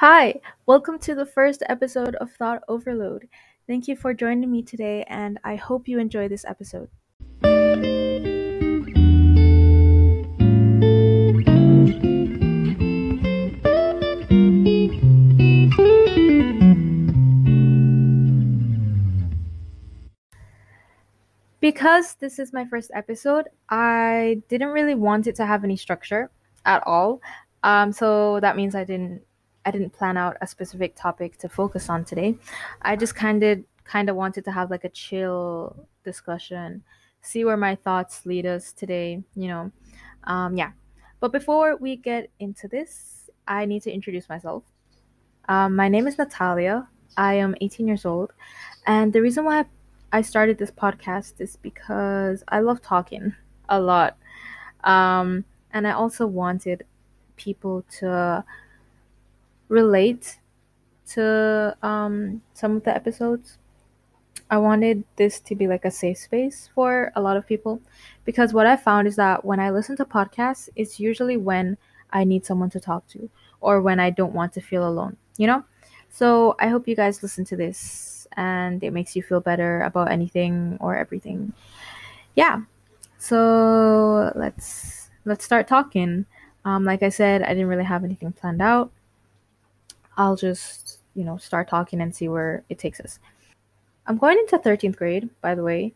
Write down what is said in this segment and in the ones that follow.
Hi, welcome to the first episode of Thought Overload. Thank you for joining me today, and I hope you enjoy this episode. Because this is my first episode, I didn't really want it to have any structure at all. Um, so that means I didn't I didn't plan out a specific topic to focus on today. I just kind of kind of wanted to have like a chill discussion, see where my thoughts lead us today, you know. Um, yeah. But before we get into this, I need to introduce myself. Um, my name is Natalia. I am 18 years old, and the reason why I started this podcast is because I love talking a lot. Um, and I also wanted people to relate to um, some of the episodes. I wanted this to be like a safe space for a lot of people because what I found is that when I listen to podcasts, it's usually when I need someone to talk to or when I don't want to feel alone, you know? So I hope you guys listen to this and it makes you feel better about anything or everything. Yeah. So let's let's start talking. Um, like I said, I didn't really have anything planned out. I'll just, you know, start talking and see where it takes us. I'm going into 13th grade, by the way,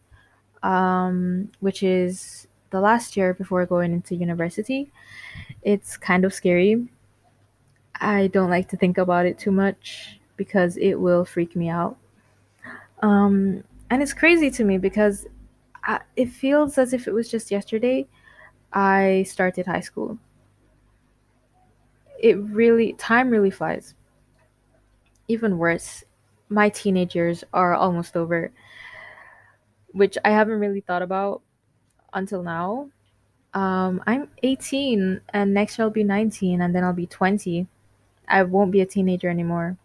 um, which is the last year before going into university. It's kind of scary. I don't like to think about it too much because it will freak me out. Um, and it's crazy to me because I, it feels as if it was just yesterday I started high school. It really, time really flies. Even worse, my teenage years are almost over, which I haven't really thought about until now. Um, I'm 18 and next year I'll be 19 and then I'll be 20. I won't be a teenager anymore.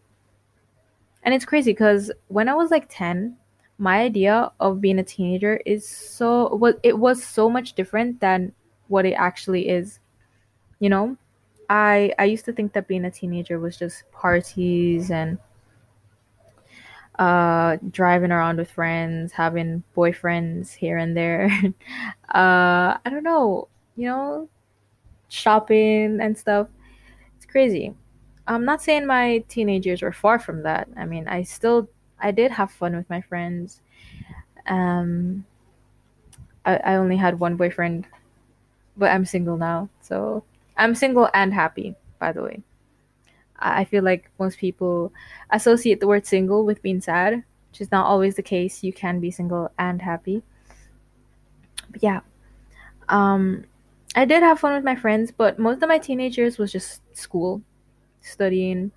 And it's crazy because when I was like 10, my idea of being a teenager is so it was so much different than what it actually is. You know? I I used to think that being a teenager was just parties and uh driving around with friends, having boyfriends here and there. uh I don't know, you know, shopping and stuff. It's crazy. I'm not saying my teenage years were far from that. I mean, I still I did have fun with my friends. Um I, I only had one boyfriend, but I'm single now. So I'm single and happy, by the way. I feel like most people associate the word single with being sad, which is not always the case. You can be single and happy. But yeah. Um I did have fun with my friends, but most of my teenage years was just school, studying,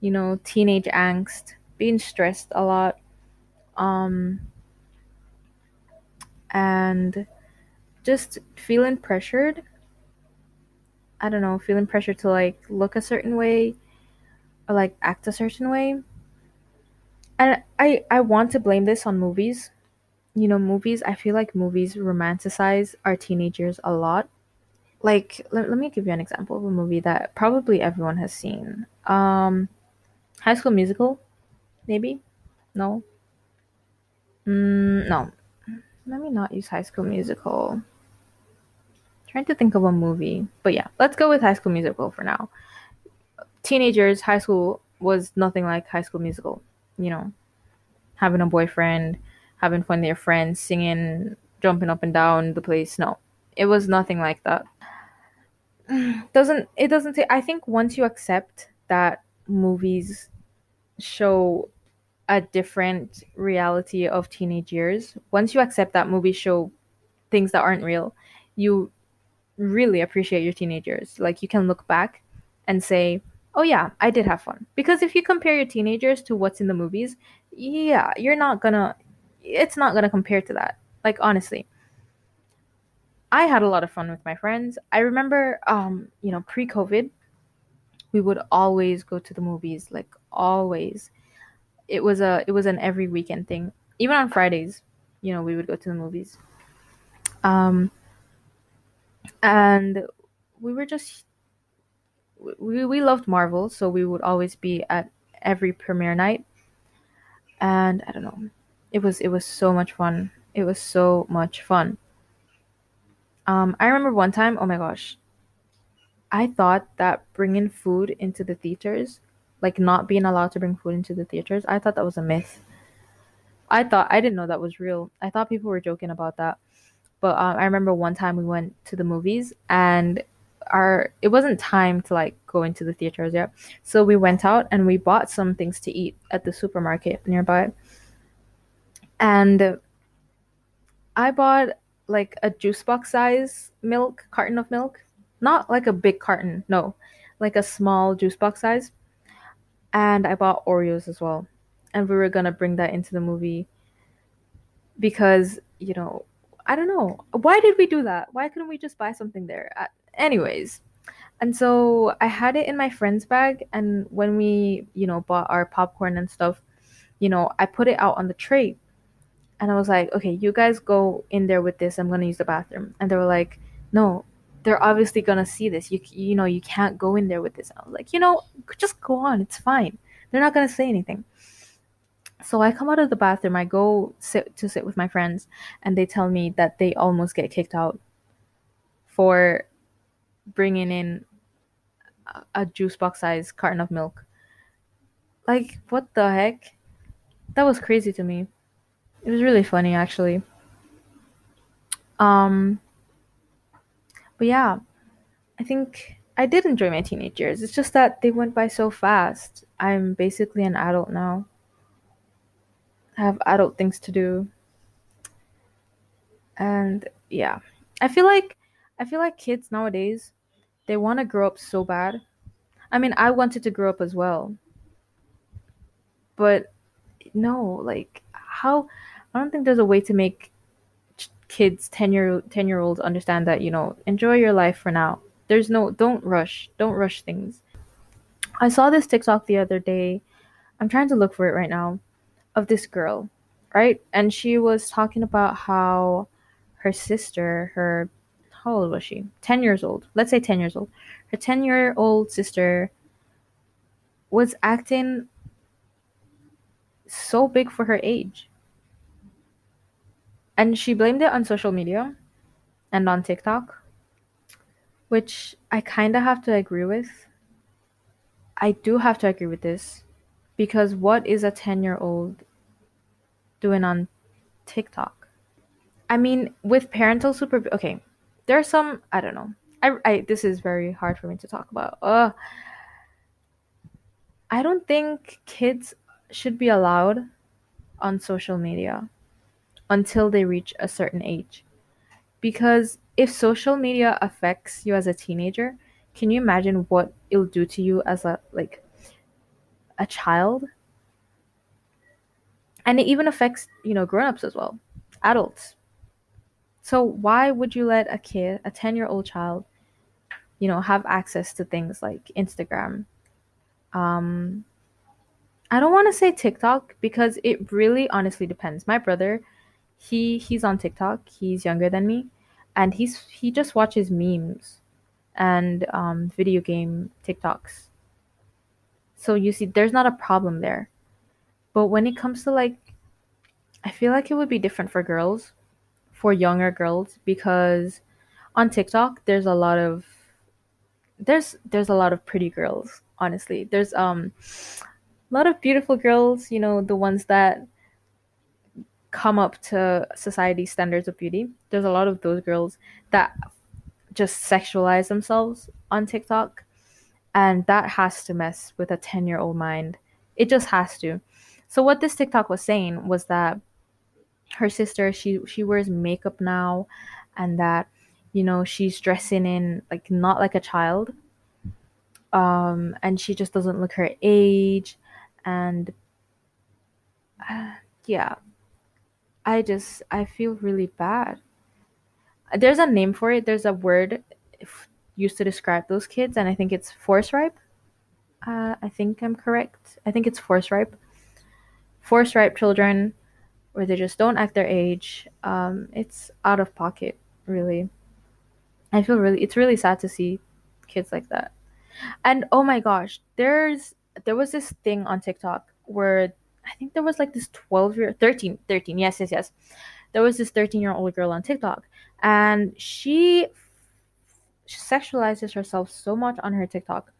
you know, teenage angst, being stressed a lot. Um and just feeling pressured. I don't know, feeling pressure to like look a certain way or like act a certain way. And I I want to blame this on movies. You know, movies, I feel like movies romanticize our teenagers a lot. Like let, let me give you an example of a movie that probably everyone has seen. Um High School Musical, maybe? No. Mm, no. Let me not use High School Musical. Trying to think of a movie. But yeah, let's go with High School Musical for now. Teenagers, high school was nothing like High School Musical. You know, having a boyfriend, having fun with your friends, singing, jumping up and down the place. No, it was nothing like that. Doesn't it doesn't say I think once you accept that movies show a different reality of teenage years, once you accept that movies show things that aren't real, you really appreciate your teenagers. Like you can look back and say, "Oh yeah, I did have fun." Because if you compare your teenagers to what's in the movies, yeah, you're not gonna it's not gonna compare to that. Like honestly. I had a lot of fun with my friends. I remember um, you know, pre-COVID, we would always go to the movies, like always. It was a it was an every weekend thing. Even on Fridays, you know, we would go to the movies. Um and we were just we, we loved Marvel, so we would always be at every premiere night. And I don't know. It was it was so much fun. It was so much fun. Um, I remember one time, oh my gosh, I thought that bringing food into the theaters, like not being allowed to bring food into the theaters, I thought that was a myth. I thought I didn't know that was real. I thought people were joking about that. But um, I remember one time we went to the movies and our it wasn't time to like go into the theaters yet. So we went out and we bought some things to eat at the supermarket nearby. And I bought like a juice box size milk carton of milk. Not like a big carton, no. Like a small juice box size. And I bought Oreos as well. And we were gonna bring that into the movie because, you know, I don't know. Why did we do that? Why couldn't we just buy something there? Uh, anyways, and so I had it in my friend's bag, and when we, you know, bought our popcorn and stuff, you know, I put it out on the tray, and I was like, okay, you guys go in there with this. I'm gonna use the bathroom, and they were like, no, they're obviously gonna see this. You, you know, you can't go in there with this. And I was like, you know, just go on. It's fine. They're not gonna say anything. So I come out of the bathroom, I go sit to sit with my friends, and they tell me that they almost get kicked out for bringing in a juice box size carton of milk. Like, what the heck? That was crazy to me. It was really funny, actually. Um, but yeah, I think I did enjoy my teenage years. It's just that they went by so fast. I'm basically an adult now have adult things to do. And yeah, I feel like I feel like kids nowadays they want to grow up so bad. I mean, I wanted to grow up as well. But no, like how I don't think there's a way to make kids 10 year 10 year olds understand that, you know, enjoy your life for now. There's no don't rush. Don't rush things. I saw this TikTok the other day. I'm trying to look for it right now of this girl, right? And she was talking about how her sister, her how old was she? 10 years old. Let's say 10 years old. Her 10 year old sister was acting so big for her age. And she blamed it on social media and on TikTok, which I kind of have to agree with. I do have to agree with this because what is a 10 year old doing on TikTok? I mean, with parental super, okay, there are some, I don't know. I, I, this is very hard for me to talk about. I don't think kids should be allowed on social media until they reach a certain age. Because if social media affects you as a teenager, can you imagine what it'll do to you as a like a child. And it even affects you know grown-ups as well adults. So why would you let a kid a 10 year old child you know have access to things like instagram? Um i don't want to say tiktok because it really honestly depends. My brother he he's on tiktok. He's younger than me. And he's he just watches memes and um, video game tiktoks so you see, there's not a problem there. But when it comes to like, I feel like it would be different for girls, for younger girls, because on TikTok there's a lot of there's there's a lot of pretty girls. Honestly, there's um a lot of beautiful girls. You know, the ones that come up to society standards of beauty. There's a lot of those girls that just sexualize themselves on TikTok and that has to mess with a 10 year old mind. It just has to. So what this tiktok was saying was that her sister she she wears makeup now and that you know she's dressing in like not like a child um and she just doesn't look her age. And uh, yeah i just i feel really bad. There's a name for it. There's a word used to describe those kids, and I think it's force ripe. Uh, I think I'm correct. I think it's force ripe. Force ripe children, where they just don't act their age. Um, it's out of pocket, really. I feel really. It's really sad to see kids like that. And oh my gosh, there's there was this thing on TikTok where I think there was like this 12 year 13 13 yes yes yes there was this 13 year old girl on TikTok and she sexualizes herself so much on her TikTok.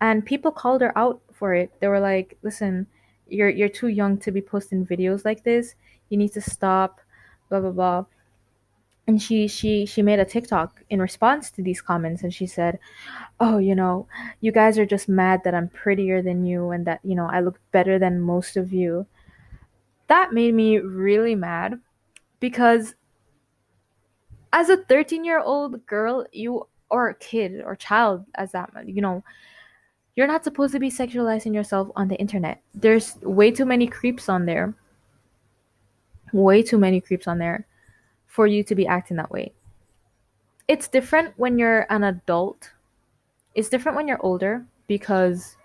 And people called her out for it. They were like listen you're you're too young to be posting videos like this. You need to stop blah blah blah. And she she she made a TikTok in response to these comments. And she said, "Oh, you know, you guys are just mad that I'm prettier than you and that, you know, I look better than most of you." That made me really mad because as a 13-year-old girl, you or a kid or child as that, you know, you're not supposed to be sexualizing yourself on the internet. There's way too many creeps on there. Way too many creeps on there for you to be acting that way. It's different when you're an adult. It's different when you're older because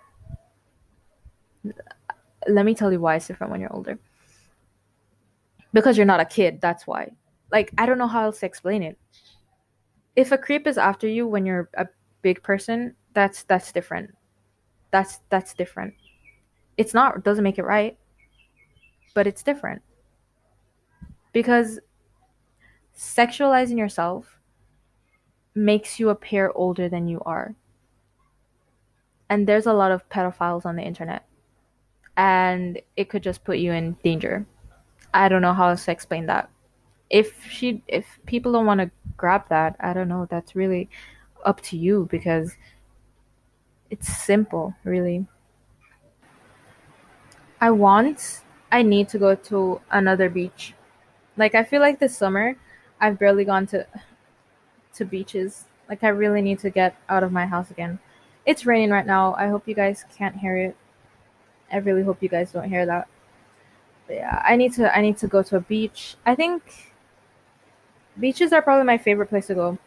let me tell you why it's different when you're older. Because you're not a kid, that's why. Like, I don't know how else to explain it. If a creep is after you when you're a big person, that's that's different. That's that's different. It's not doesn't make it right, but it's different. Because sexualizing yourself makes you appear older than you are. And there's a lot of pedophiles on the internet. And it could just put you in danger. I don't know how else to explain that. If she if people don't want to grab that, I don't know, that's really up to you because it's simple, really. I want I need to go to another beach. Like I feel like this summer I've barely gone to to beaches. Like I really need to get out of my house again. It's raining right now. I hope you guys can't hear it. I really hope you guys don't hear that. But yeah, I need to I need to go to a beach. I think beaches are probably my favorite place to go.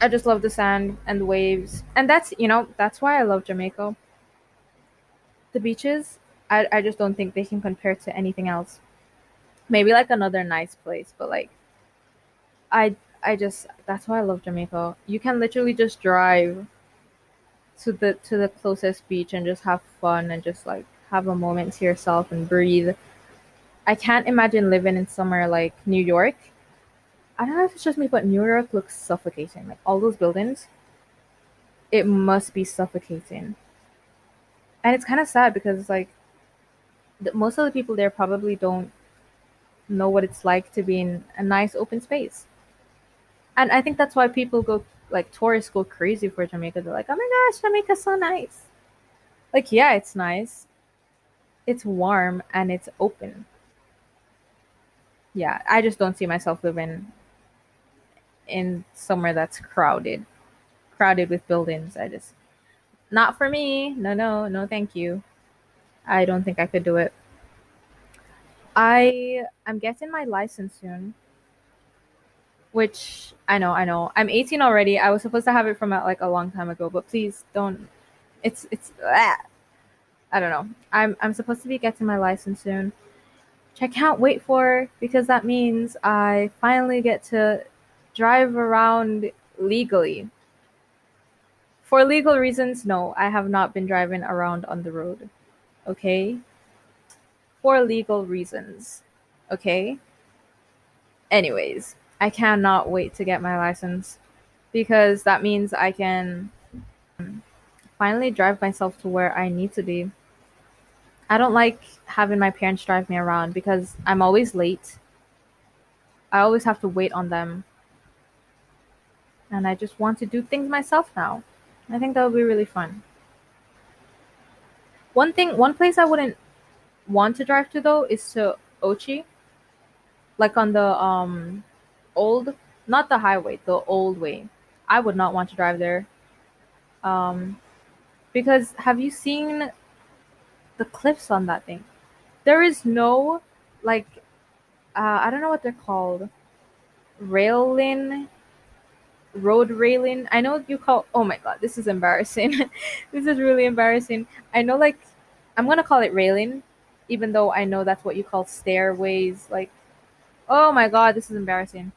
I just love the sand and the waves. And that's, you know, that's why I love Jamaica. The beaches, I I just don't think they can compare to anything else. Maybe like another nice place, but like I I just that's why I love Jamaica. You can literally just drive to the to the closest beach and just have fun and just like have a moment to yourself and breathe. I can't imagine living in somewhere like New York. I don't know if it's just me, but New York looks suffocating. Like all those buildings, it must be suffocating. And it's kind of sad because it's like the, most of the people there probably don't know what it's like to be in a nice open space and I think that's why people go like tourists go crazy for Jamaica. They're like, oh my gosh, Jamaica's so nice. Like, yeah, it's nice. It's warm and it's open. Yeah, I just don't see myself living in somewhere that's crowded, crowded with buildings. I just, not for me. No, no, no, thank you. I don't think I could do it. I I'm getting my license soon which I know, I know. I'm 18 already. I was supposed to have it from uh, like a long time ago, but please don't. It's it's. Ah. I don't know. I'm I'm supposed to be getting my license soon, which I can't wait for because that means I finally get to drive around legally. For legal reasons, no, I have not been driving around on the road. Okay? For legal reasons. Okay? Anyways, I cannot wait to get my license because that means I can finally drive myself to where I need to be. I don't like having my parents drive me around because I'm always late. I always have to wait on them. And I just want to do things myself now. I think that would be really fun. One thing, one place I wouldn't want to drive to though is to Ochi. Like on the um old, not the highway, the old way. I would not want to drive there. Um, because have you seen the cliffs on that thing? There is no like uh, I don't know what they're called. Railing, road railing. I know you call. Oh my god, this is embarrassing. this is really embarrassing. I know like I'm gonna call it railing, even though I know that's what you call stairways. Like, oh my god, this is embarrassing.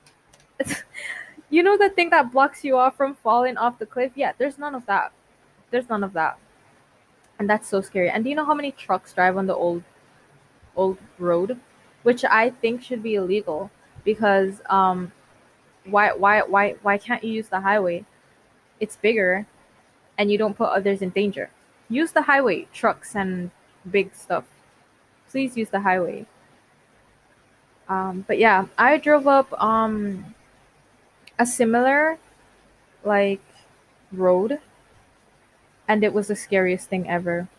you know the thing that blocks you off from falling off the cliff? Yeah, there's none of that. there's none of that. And that's so scary. And do you know how many trucks drive on the old old road? Which I think should be illegal because um why why why why can't you use the highway? It's bigger and you don't put others in danger. Use the highway, trucks and big stuff. Please use the highway. Um, but yeah, I drove up um, a similar like road, and it was the scariest thing ever.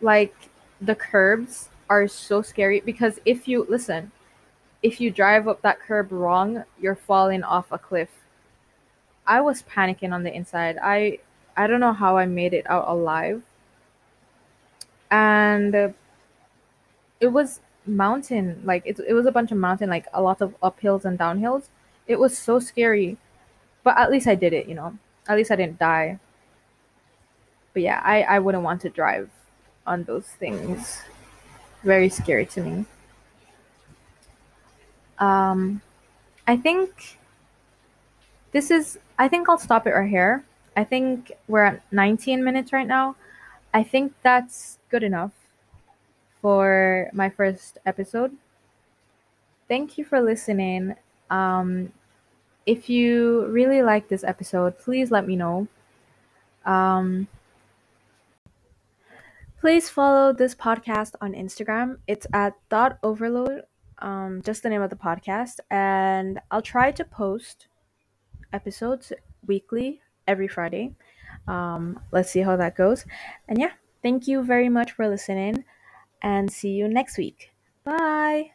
Like the curbs are so scary because if you listen, if you drive up that curb wrong, you're falling off a cliff. I was panicking on the inside. I I don't know how I made it out alive. And uh, it was mountain, like it, it was a bunch of mountain, like a lot of uphills and downhills. It was so scary. But at least I did it, you know. At least I didn't die. But yeah, I, I wouldn't want to drive on those things. Very scary to me. Um I think this is I think I'll stop it right here. I think we're at 19 minutes right now. I think that's good enough for my first episode. Thank you for listening. Um, if you really like this episode, please let me know. Um, please follow this podcast on Instagram. It's at Thought Overload, um, just the name of the podcast. And I'll try to post episodes weekly every Friday. Um, let's see how that goes. And yeah, thank you very much for listening and see you next week. Bye.